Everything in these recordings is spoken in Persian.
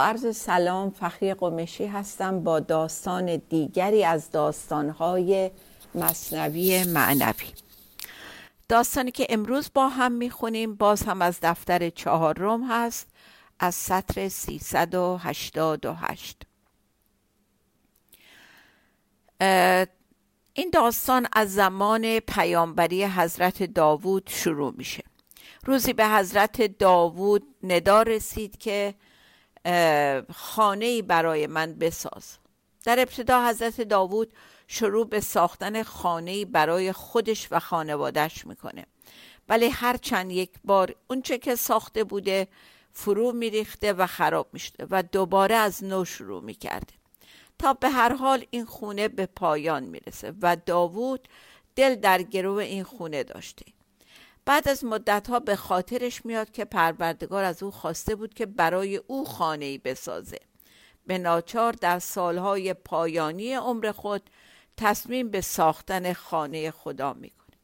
عرض سلام فخری قمشی هستم با داستان دیگری از داستانهای مصنوی معنوی. داستانی که امروز با هم می‌خونیم باز هم از دفتر چهارم هست از سطر 388 این داستان از زمان پیامبری حضرت داوود شروع میشه. روزی به حضرت داوود ندا رسید که خانه برای من بساز. در ابتدا حضرت داوود شروع به ساختن خانه برای خودش و خانوادش می‌کنه. ولی هر چند یک بار اونچه که ساخته بوده فرو میریخته و خراب می‌شده و دوباره از نو شروع می‌کرده. تا به هر حال این خونه به پایان می‌رسه و داوود دل در گرو این خونه داشته. بعد از مدت ها به خاطرش میاد که پروردگار از او خواسته بود که برای او خانه ای بسازه. به ناچار در سالهای پایانی عمر خود تصمیم به ساختن خانه خدا می‌کنه.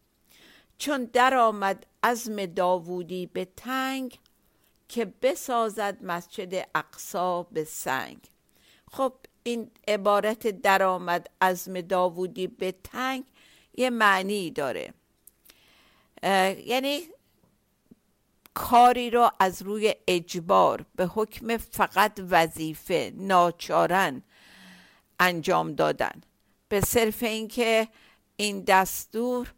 چون در آمد عزم داوودی به تنگ که بسازد مسجد اقصا به سنگ. خب این عبارت درآمد عزم داوودی به تنگ یه معنی داره. یعنی کاری را از روی اجبار به حکم فقط وظیفه ناچارن انجام دادن. به صرف اینکه این دستور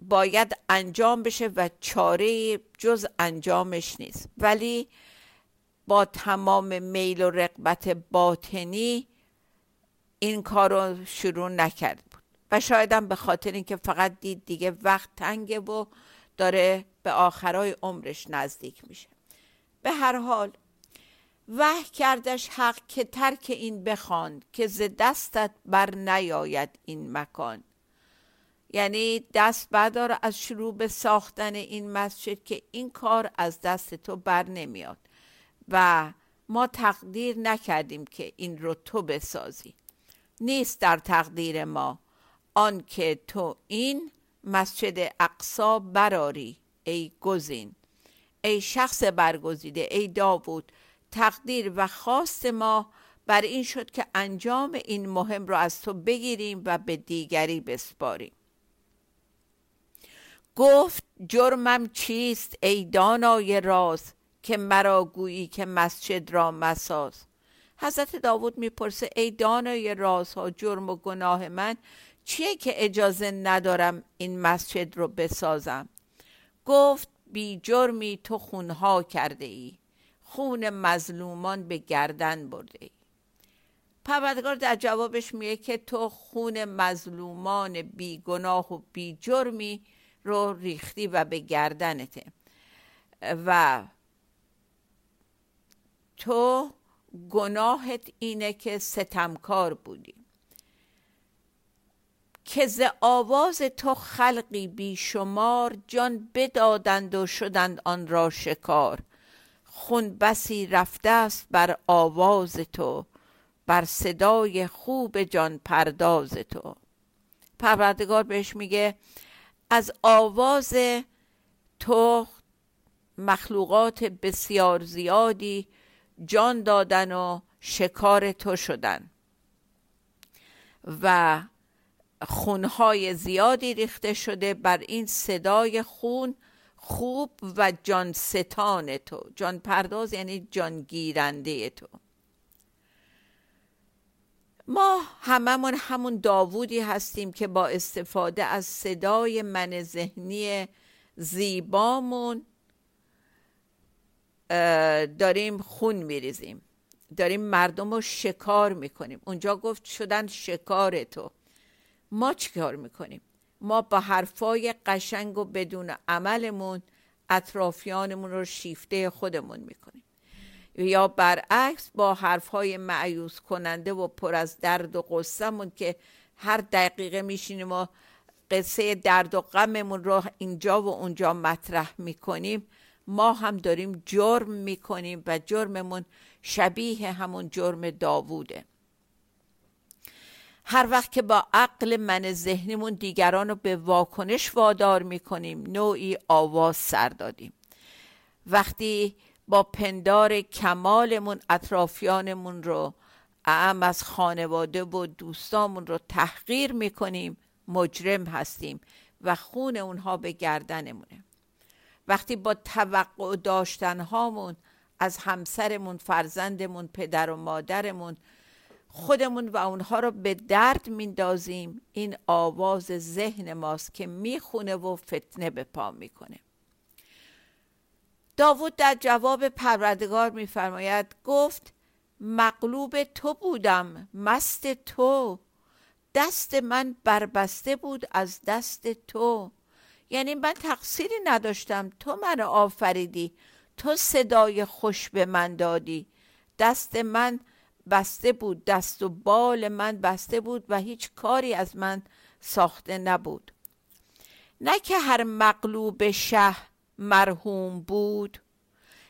باید انجام بشه و چاره جز انجامش نیست. ولی با تمام میل و رقبت باطنی این کار رو شروع نکرد. و شایدم به خاطر اینکه فقط دید دیگه وقت تنگه و داره به آخرای عمرش نزدیک میشه. به هر حال وح کردش حق که ترک این بخوان که ز دستت بر نیاید این مکان. یعنی دست بردار از شروع به ساختن این مسجد که این کار از دست تو بر نمیاد و ما تقدیر نکردیم که این رو تو بسازی. نیست در تقدیر ما آنکه تو این مسجد اقصا براری ای گزین. ای شخص برگزیده ای داوود تقدیر و خواست ما بر این شد که انجام این مهم را از تو بگیریم و به دیگری بسپاریم. گفت جرمم چیست ای دانای راز که مرا گویی که مسجد را مساز؟ حضرت داوود می‌پرسه ای دانای رازها جرم و گناه من چیه که اجازه ندارم این مسجد رو بسازم؟ گفت بی جرمی تو خونها کرده ای. خون مظلومان به گردن برده ای. پروردگار در جوابش میگه که تو خون مظلومان بی گناه و بی جرمی رو ریختی و به گردنته و تو گناهت اینه که ستمکار بودی. که ز آواز تو خلقی بیشمار جان بدادند و شدند آن را شکار. خون بسی رفته است بر آواز تو بر صدای خوب جان پرداز تو. پروردگار بهش میگه از آواز تو مخلوقات بسیار زیادی جان دادن و شکار تو شدن. و خونهای زیادی ریخته شده بر این صدای خون خوب و جان ستان تو. جان پرداز یعنی جان گیرنده تو. ما هممون همون داوودی هستیم که با استفاده از صدای من ذهنی زیبامون داریم خون میریزیم. داریم مردم رو شکار می‌کنیم. اونجا گفت شدن شکار تو. ما چیکار می‌کنیم؟ ما با حرفای قشنگ و بدون عملمون اطرافیانمون رو شیفته خودمون می‌کنیم. یا برعکس با حرفهای معیوز کننده و پر از درد و قصهمون که هر دقیقه میشینیم و قصه درد و غممون رو اینجا و اونجا مطرح می‌کنیم ما هم داریم جرم می‌کنیم و جرممون شبیه همون جرم داووده. هر وقت که با عقل من ذهنیمون دیگران رو به واکنش وادار می‌کنیم نوعی آواز سر دادیم. وقتی با پندار کمالمون اطرافیانمون رو اعم از خانواده و دوستامون رو تحقیر می‌کنیم مجرم هستیم و خون اونها به گردنمونه. وقتی با توقع داشتن هامون از همسرمون فرزندمون پدر و مادرمون خودمون و اونها رو به درد میندازیم. این آواز ذهن ماست که می‌خونه و فتنه به پا می‌کنه. داوود در جواب پروردگار میفرماید گفت مغلوب تو بودم مست تو. دست من بربسته بود از دست تو. یعنی من تقصیری نداشتم. تو من آفریدی. تو صدای خوش به من دادی. دست من بسته بود دست و بال من بسته بود و هیچ کاری از من ساخته نبود. نه که هر مغلوب شه مرحوم بود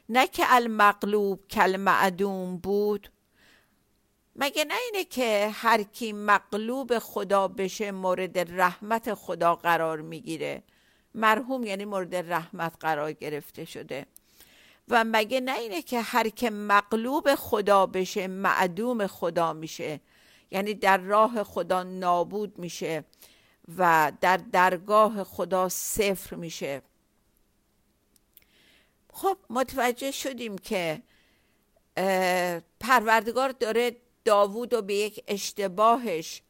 نه که المغلوب کل معدوم بود. مگه نه اینه که هر کی مغلوب خدا بشه مورد رحمت خدا قرار می‌گیره؟ مرحوم یعنی مورد رحمت قرار گرفته شده. و مگه نه اینه که هر که مغلوب خدا بشه معدوم خدا میشه. یعنی در راه خدا نابود میشه و در درگاه خدا صفر میشه. خب متوجه شدیم که پروردگار داره داوود رو به یک اشتباهش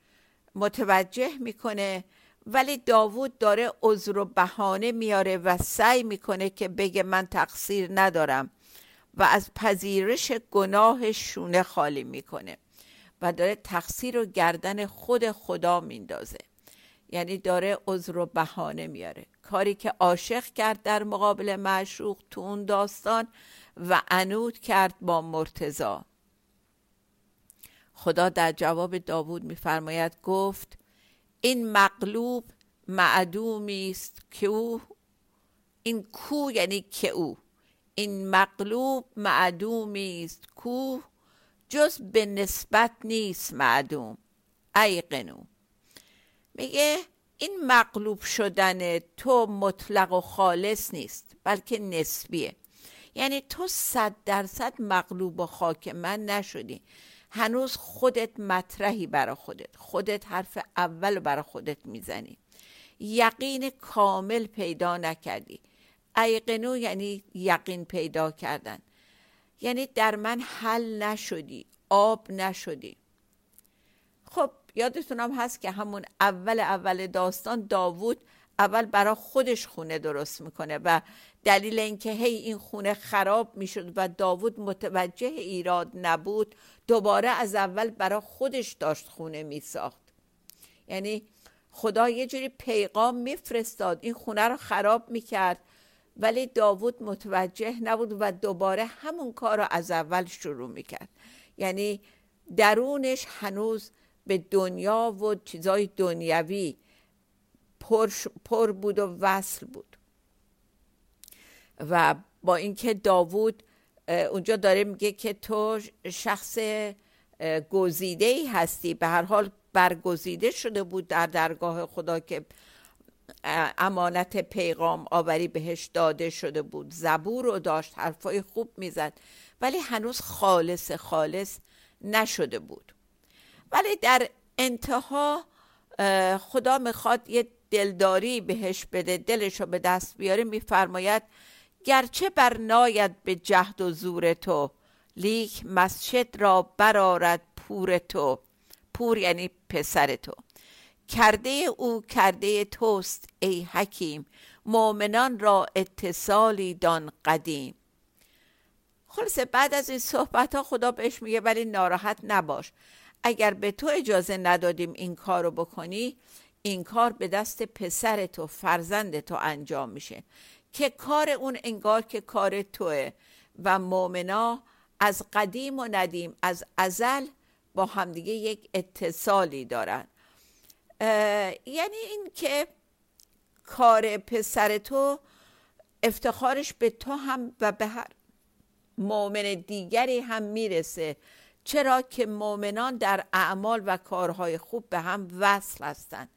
متوجه می‌کنه. ولی داوود داره عذر و بهانه میاره و سعی می‌کنه که بگه من تقصیر ندارم و از پذیرش گناه شونه خالی می‌کنه و داره تقصیر و گردن خود خدا میندازه. یعنی داره عذر و بهانه میاره. کاری که عاشق کرد در مقابل معشوق تو اون داستان و انود کرد با مرتزا خدا در جواب داوود میفرماید گفت این مغلوب معدومی است که او این کو یعنی که او. این مغلوب معدومی است کو جز به نسبت نیست معدوم. ای قنو. میگه این مغلوب شدن تو مطلق و خالص نیست بلکه نسبیه. یعنی تو صد درصد مغلوب و خاک من نشدی. هنوز خودت مطرحی برا خودت. خودت حرف اول برا خودت می‌زنی. یقین کامل پیدا نکردی. ایقنو یعنی یقین پیدا کردن. یعنی در من حل نشدی آب نشدی. خب یادتونم هست که همون اول اول داستان داوود اول برا خودش خونه درست می‌کنه و دلیل اینکه هی این خونه خراب می‌شد و داوود متوجه ایراد نبود دوباره از اول برا خودش داشت خونه میساخت. یعنی خدا یه جوری پیغام میفرستاد این خونه رو خراب می‌کرد ولی داوود متوجه نبود و دوباره همون کار رو از اول شروع می‌کرد. یعنی درونش هنوز به دنیا و چیزای دنیوی پر, پر بود و وصل بود. و با اینکه داوود اونجا داره میگه که تو شخص گزیده ای هستی. به هر حال برگزیده شده بود در درگاه خدا که امانت پیغام آوری بهش داده شده بود. زبور رو داشت حرفای خوب می‌زد ولی هنوز خالص خالص نشده بود. ولی در انتها خدا می‌خواد یه دلداری بهش بده دلش رو به دست بیاره میفرماید گرچه برناید به جهد و زور تو لیک مسجد را برارد پور تو. پور یعنی پسر تو. کرده او کرده توست ای حکیم مؤمنان را اتصالی دان قدیم. خلاصه بعد از این صحبت ها خدا بهش میگه ولی ناراحت نباش اگر به تو اجازه ندادیم این کار رو بکنی این کار به دست پسر تو فرزند تو انجام میشه. که کار اون انگار که کار توه. و مؤمنا از قدیم و ندیم از ازل با همدیگه یک اتصالی دارن. یعنی این که کار پسر تو افتخارش به تو هم و به هر مؤمن دیگری هم می‌رسه. چرا که مؤمنان در اعمال و کارهای خوب به هم وصل هستند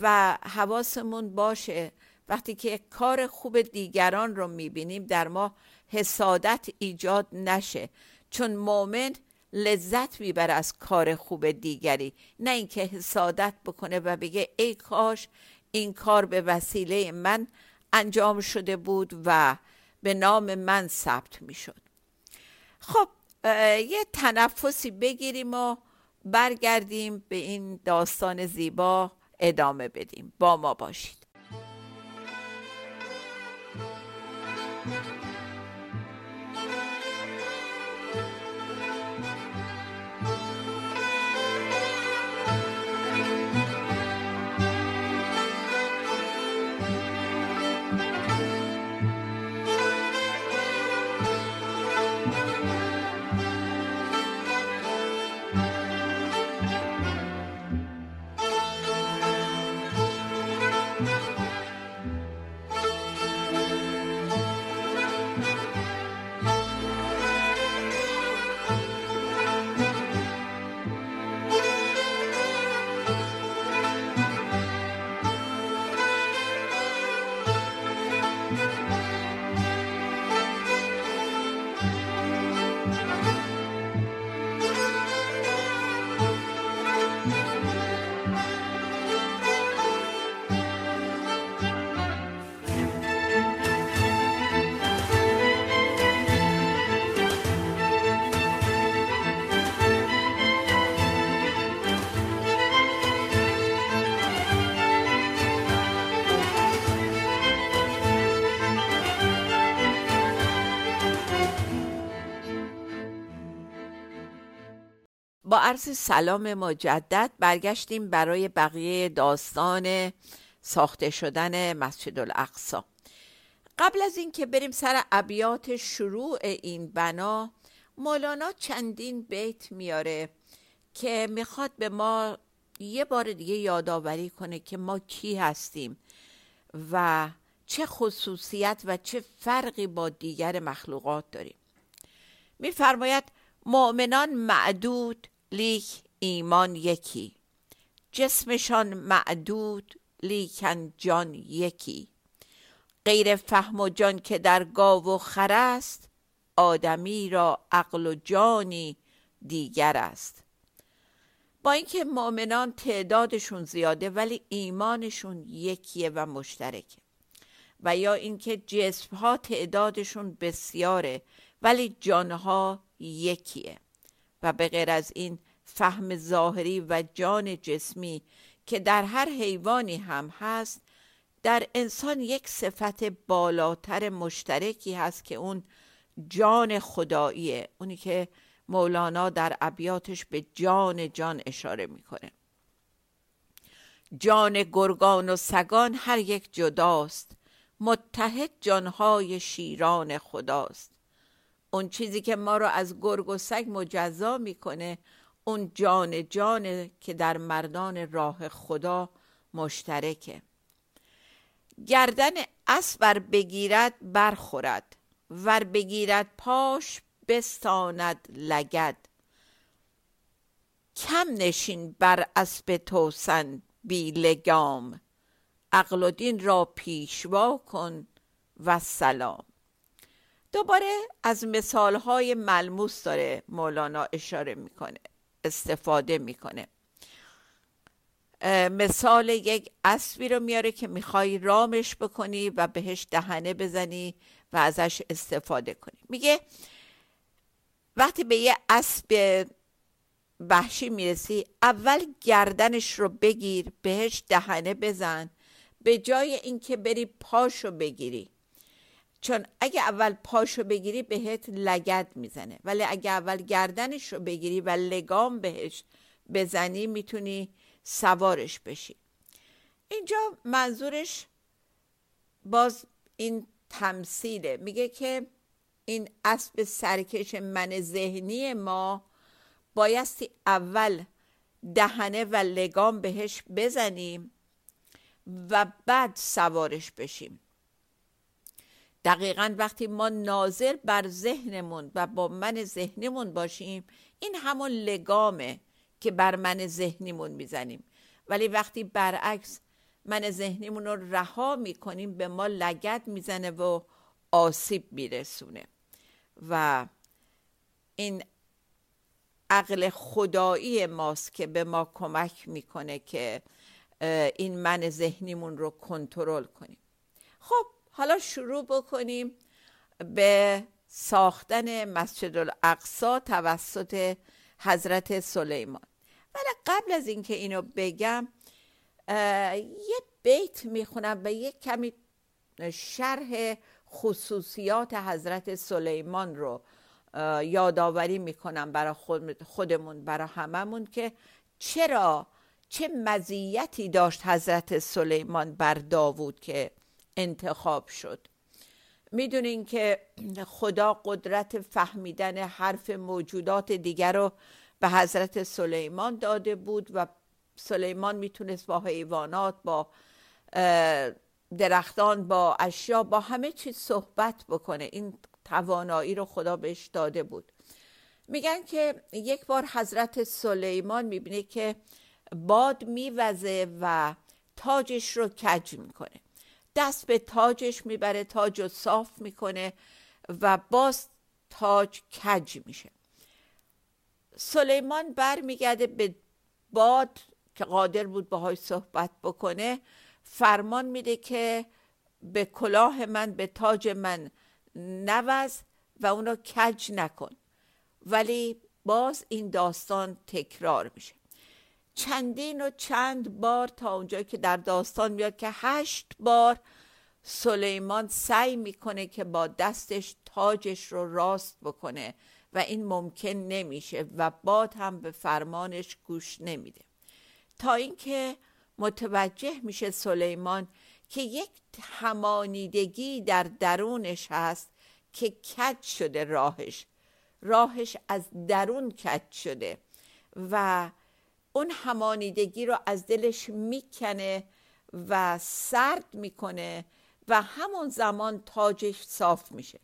و حواسمون باشه. وقتی که کار خوب دیگران رو می‌بینیم در ما حسادت ایجاد نشه. چون مؤمن لذت می‌بره از کار خوب دیگری. نه اینکه حسادت بکنه و بگه ای کاش این کار به وسیله من انجام شده بود و به نام من ثبت می‌شد. خب یه تنفسی بگیریم و برگردیم به این داستان زیبا. ادامه بدیم. با ما باشید. با عرض سلام مجدد برگشتیم برای بقیه داستان ساخته شدن مسجد الاقصا قبل از اینکه بریم سر ابیات شروع این بنا مولانا چندین بیت میاره که می‌خواد به ما یه بار دیگه یادآوری کنه که ما کی هستیم و چه خصوصیت و چه فرقی با دیگر مخلوقات داریم. میفرماید مؤمنان معدود لیک ایمان یکی جسمشان معدود لیکن جان یکی. غیر فهم و جان که در گاو و خر است آدمی را عقل و جانی دیگر است. با اینکه مؤمنان تعدادشون زیاده ولی ایمانشون یکیه و مشترکه. و یا اینکه جسم ها تعدادشون بسیاره ولی جانها یکیه. و به غیر از این فهم ظاهری و جان جسمی که در هر حیوانی هم هست در انسان یک صفت بالاتر مشترکی هست که اون جان خداییه اونی که مولانا در ابیاتش به جان جان اشاره می‌کنه. جان گرگان و سگان هر یک جداست متحد جانهای شیران خداست. اون چیزی که ما رو از گرگ و سگ مجزا می‌کنه اون جان جانه که در مردان راه خدا مشترکه. گردن اسبر بگیرد برخورد. ور بگیرد پاش بستاند لگد. کم نشین بر اسب توسن بی لگام. عقل و دین را پیشوا کن و سلام. دوباره از مثالهای ملموس داره مولانا اشاره می‌کنه استفاده می‌کنه. مثال یک اسبی رو میاره که می‌خوای رامش بکنی و بهش دهنه بزنی و ازش استفاده کنی. میگه وقتی به یه اسب وحشی می‌رسی اول گردنش رو بگیر بهش دهنه بزن به جای اینکه بری پاشو بگیری. چون اگه اول پاشو بگیری بهت لگد می‌زنه. ولی اگه اول گردنش رو بگیری و لگام بهش بزنی می‌تونی سوارش بشی. اینجا منظورش باز این تمثیله. میگه که این اسب سرکش من ذهنی ما بایستی اول دهنه و لگام بهش بزنیم و بعد سوارش بشیم. دقیقا وقتی ما ناظر بر ذهنمون و با من ذهنمون باشیم این همون لگامه که بر من ذهنیمون می‌زنیم. ولی وقتی برعکس من ذهنیمون رو رها می‌کنیم به ما لگت می‌زنه و آسیب میرسونه. و این عقل خدایی ماست که به ما کمک می‌کنه که این من ذهنیمون رو کنترل کنیم. خب حالا شروع بکنیم به ساختن مسجد الاقصا توسط حضرت سلیمان. ولی قبل از اینکه اینو بگم یه بیت می‌خونم و یه کمی شرح خصوصیات حضرت سلیمان رو یادآوری می‌کنم برای خودمون برای هممون که چرا چه مزیتی داشت حضرت سلیمان بر داوود که انتخاب شد. می‌دونین که خدا قدرت فهمیدن حرف موجودات دیگر رو به حضرت سلیمان داده بود و سلیمان می‌تونست با حیوانات با درختان با اشیا با همه چیز صحبت بکنه. این توانایی رو خدا بهش داده بود. میگن که یک بار حضرت سلیمان می‌بینه که باد میوزه و تاجش رو کج می‌کنه. دست به تاجش می‌بره تاج رو صاف می‌کنه و باز تاج کج میشه. سلیمان بر میگرده به باد که قادر بود باهاش صحبت بکنه فرمان میده که به کلاه من به تاج من نوز و اونو کج نکن. ولی باز این داستان تکرار میشه. چندین و چند بار تا اونجایی که در داستان میاد که هشت بار سلیمان سعی می‌کنه که با دستش تاجش رو راست بکنه و این ممکن نمیشه و باد هم به فرمانش گوش نمیده. تا اینکه متوجه میشه سلیمان که یک همانیدگی در درونش هست که کج شده راهش. راهش از درون کج شده و اون همانیدگی رو از دلش می‌کنه و سرد می‌کنه و همون زمان تاجش صاف میشه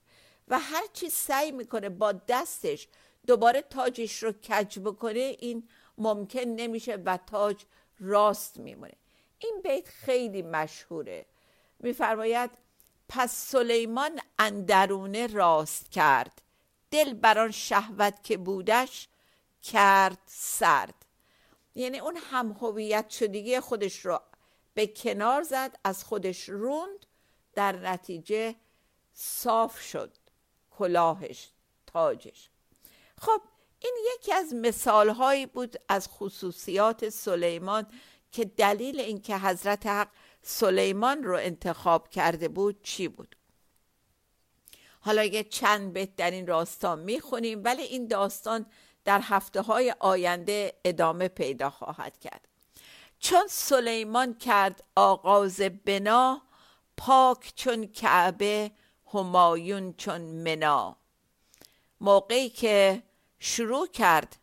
و هر چی سعی می‌کنه با دستش دوباره تاجش رو کج بکنه این ممکن نمیشه و تاج راست میمونه. این بیت خیلی مشهوره. میفرماید پس سلیمان اندرونه راست کرد. دل بران شهوت که بودش کرد سرد. یعنی اون هم هویت شدگی خودش رو به کنار زد از خودش روند در نتیجه صاف شد کلاهش تاجش. خب این یکی از مثال هایی بود از خصوصیات سلیمان که دلیل اینکه حضرت حق سلیمان رو انتخاب کرده بود چی بود؟ حالا یه چند بیت در این راستا می‌خونیم ولی این داستان در هفته های آینده ادامه پیدا خواهد کرد. چون سلیمان کرد آغاز بنا پاک چون کعبه همایون چون منا. موقعی که شروع کرد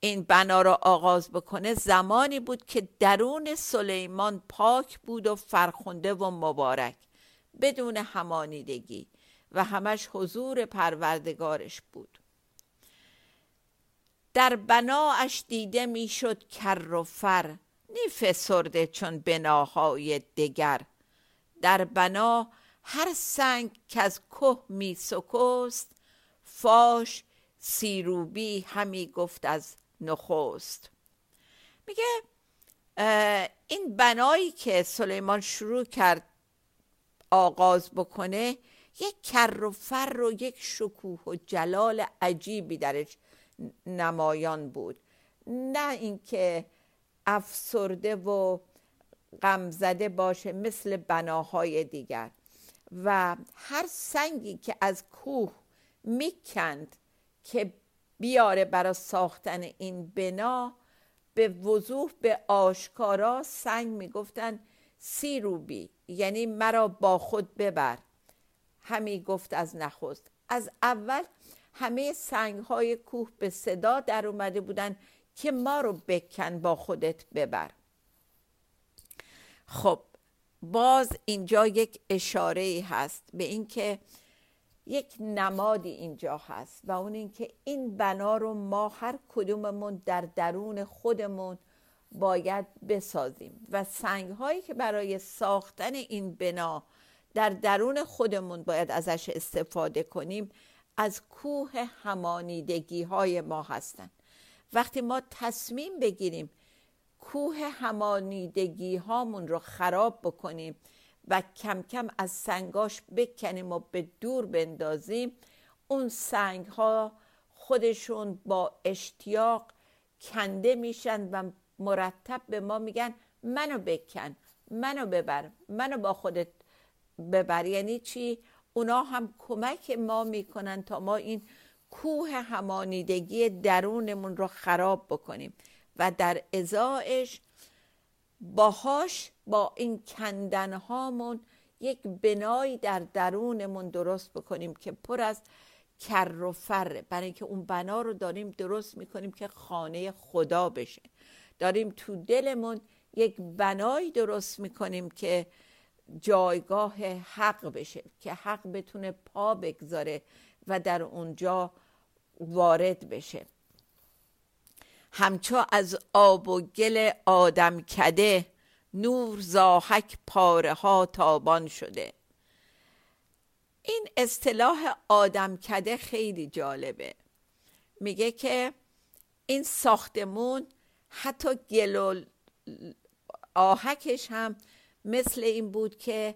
این بنا را آغاز بکنه زمانی بود که درون سلیمان پاک بود و فرخنده و مبارک بدون همانیدگی و همش حضور پروردگارش بود. در بناش دیده می‌شد کر و فر نی فسرده چون بناهای دگر. در بنا هر سنگ که از که می سکست فاش سیروبی همی گفت از نخست. میگه این بنایی که سلیمان شروع کرد آغاز بکنه یک کر و فر و یک شکوه و جلال عجیبی درش نمایان بود. نه اینکه افسرده و غمزده باشه مثل بناهای دیگر. و هر سنگی که از کوه می‌کند که بیاره برای ساختن این بنا به وضوح به آشکارا سنگ می‌گفتن سی روبی یعنی مرا با خود ببر. همی گفت از نخست. از اول همه سنگ های کوه به صدا در اومده بودن که ما رو بکن با خودت ببر. خب باز اینجا یک اشاره ای هست به اینکه یک نمادی اینجا هست و اون اینکه این بنا رو ما هر کدوممون در درون خودمون باید بسازیم و سنگ هایی که برای ساختن این بنا در درون خودمون باید ازش استفاده کنیم از کوه همانیدگی های ما هستند. وقتی ما تصمیم بگیریم کوه همانیدگی هامون رو خراب بکنیم و کم کم از سنگاش بکنیم و به دور بندازیم اون سنگ ها خودشون با اشتیاق کنده میشن و مرتب به ما میگن منو بکن منو ببر منو با خودت ببر. یعنی چی؟ اونا هم کمک ما می‌کنن تا ما این کوه همانیدگی درونمون رو خراب بکنیم و در ازایش باهاش با این کندن هامون یک بنایی در درونمون درست بکنیم که پر از کر و فره برای اینکه اون بنا رو داریم درست می‌کنیم که خانه خدا بشه. داریم تو دلمون یک بنایی درست می‌کنیم که جایگاه حق بشه که حق بتونه پا بگذاره و در اونجا وارد بشه. همچو از آب و گل آدم کده نور زاحک پاره ها تابان شده. این اصطلاح آدم کده خیلی جالبه. میگه که این ساختمون حتی گل و آهکش هم مثل این بود که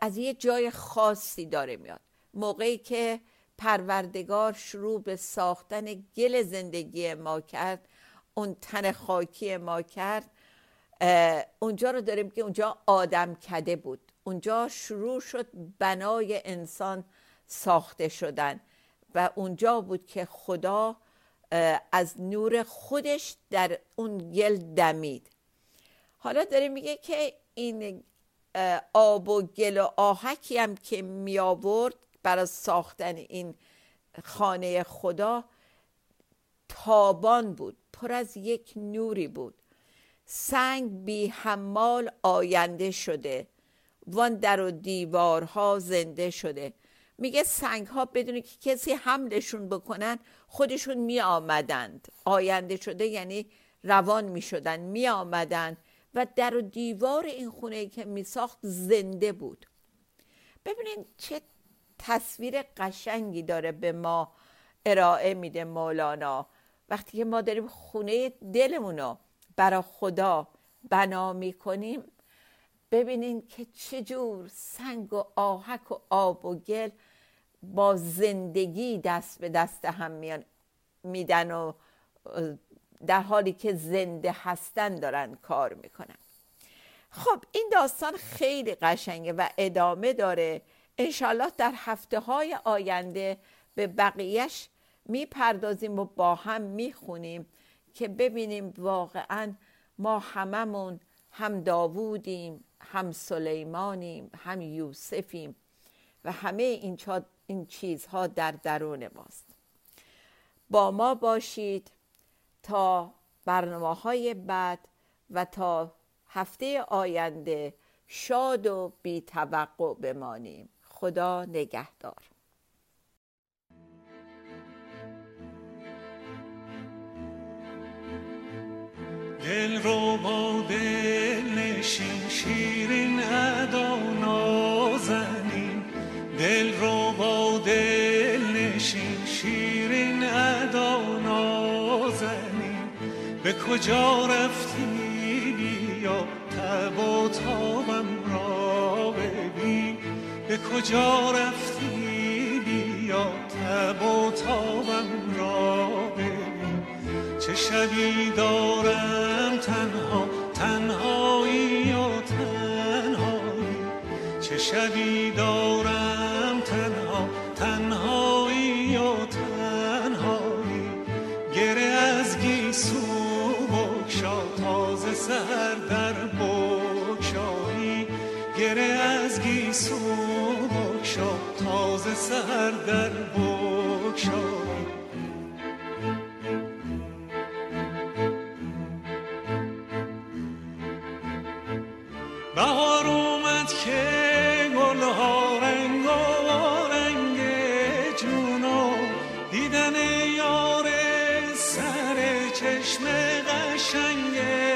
از یه جای خاصی داره میاد. موقعی که پروردگار شروع به ساختن گل زندگی ما کرد اون تن خاکی ما کرد اونجا رو داریم که اونجا آدم کده بود. اونجا شروع شد بنای انسان ساخته شدن و اونجا بود که خدا از نور خودش در اون گل دمید. حالا داره میگه که این آب و گل و آهکی هم که می آورد برای ساختن این خانه خدا تابان بود پر از یک نوری بود. سنگ بی حمال آینده شده وان در و دیوارها زنده شده. میگه سنگ ها بدون که کسی حملشون بکنن خودشون می آمدند. آینده شده یعنی روان می شدن می آمدند. و در و دیوار این خونه که می ساخت زنده بود. ببینید چه تصویر قشنگی داره به ما ارائه میده مولانا. وقتی که ما داریم خونه دلمون رو برا خدا بنا می‌کنیم ببینین که چجور سنگ و آهک و آب و گل با زندگی دست به دست هم میان میدن و در حالی که زنده هستن دارن کار می‌کنن. خب این داستان خیلی قشنگه و ادامه داره. انشالله در هفته های آینده به بقیهش می‌پردازیم و با هم می‌خونیم که ببینیم واقعا ما هممون هم داوودیم هم سلیمانیم هم یوسفیم و همه این, این چیزها در درون ماست. با ما باشید. تا برنامه های بعد و تا هفته آینده شاد و بی توقع بمانیم. خدا نگهدار. دل رو با دل نشین شیرین ادا نازنین. دل رو به کجا رفتی بیا تب و تابم را ببین؟ به کجا رفتی بیا تب و تابم را ببین؟ چه شبی دارم تنها تنهایی و تنهایی؟ چه شبی دارم سر در بکشای بهار اومد که گلها رنگ و رنگ جونو دیدن یار سر چشم قشنگه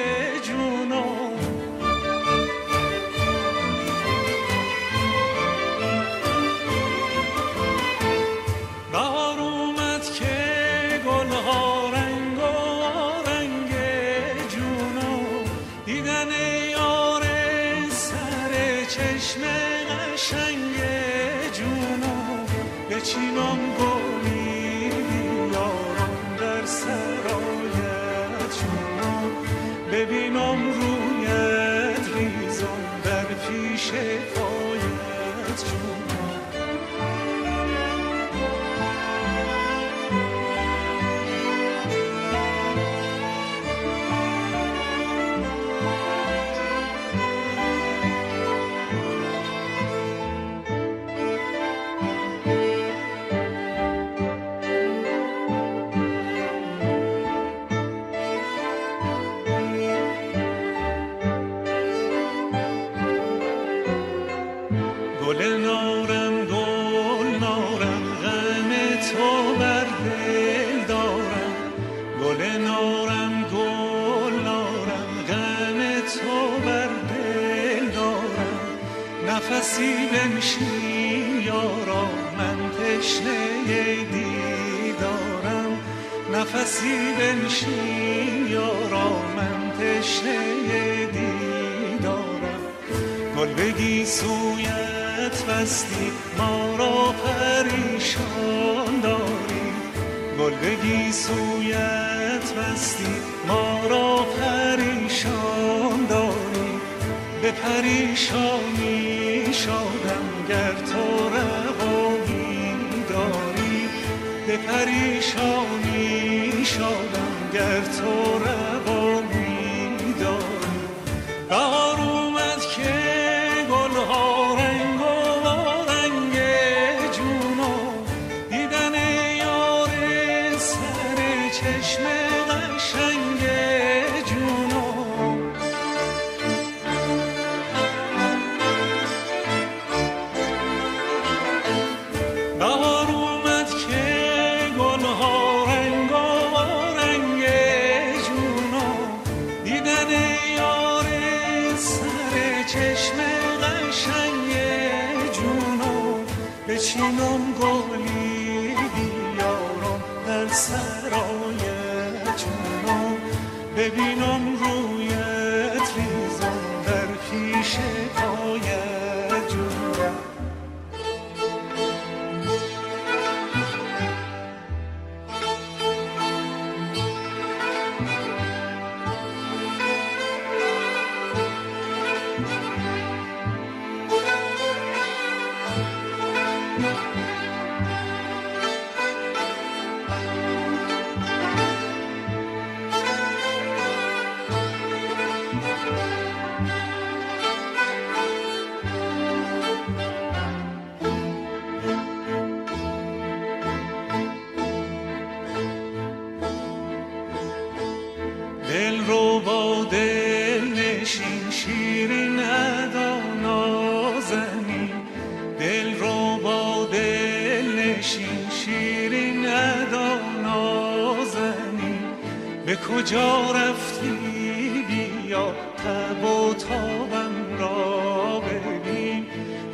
پیشا میشادم گر تو روا میداری به پریشان de vino به کجا رفتی؟ بیا تب و تابم را ببین.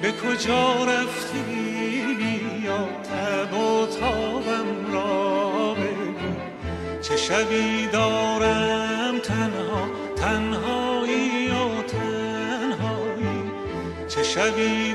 به کجا رفتی؟ بیا تب و تابم را ببین. چه شبی دارم؟ تنها تنهایی و تنهایی. چه شبی